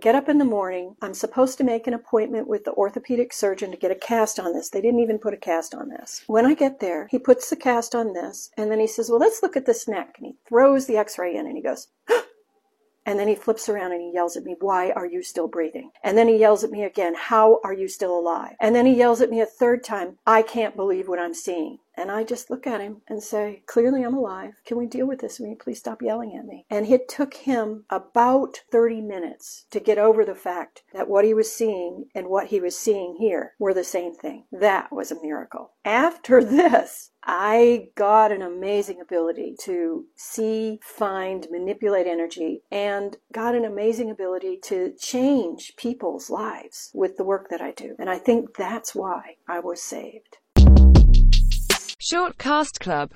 Get up in the morning. I'm supposed to make an appointment with the orthopedic surgeon to get a cast on this. They didn't even put a cast on this. When I get there, he puts the cast on this, and then he says, Well, let's look at this neck. And he throws the x ray in and he goes, And then he flips around and he yells at me, Why are you still breathing? And then he yells at me again, How are you still alive? And then he yells at me a third time, I can't believe what I'm seeing. And I just look at him and say, Clearly I'm alive. Can we deal with this? Will you please stop yelling at me? And it took him about 30 minutes to get over the fact that what he was seeing and what he was seeing here were the same thing. That was a miracle. After this, I got an amazing ability to see, find, manipulate energy, and got an amazing ability to change people's lives with the work that I do. And I think that's why I was saved. Shortcast Club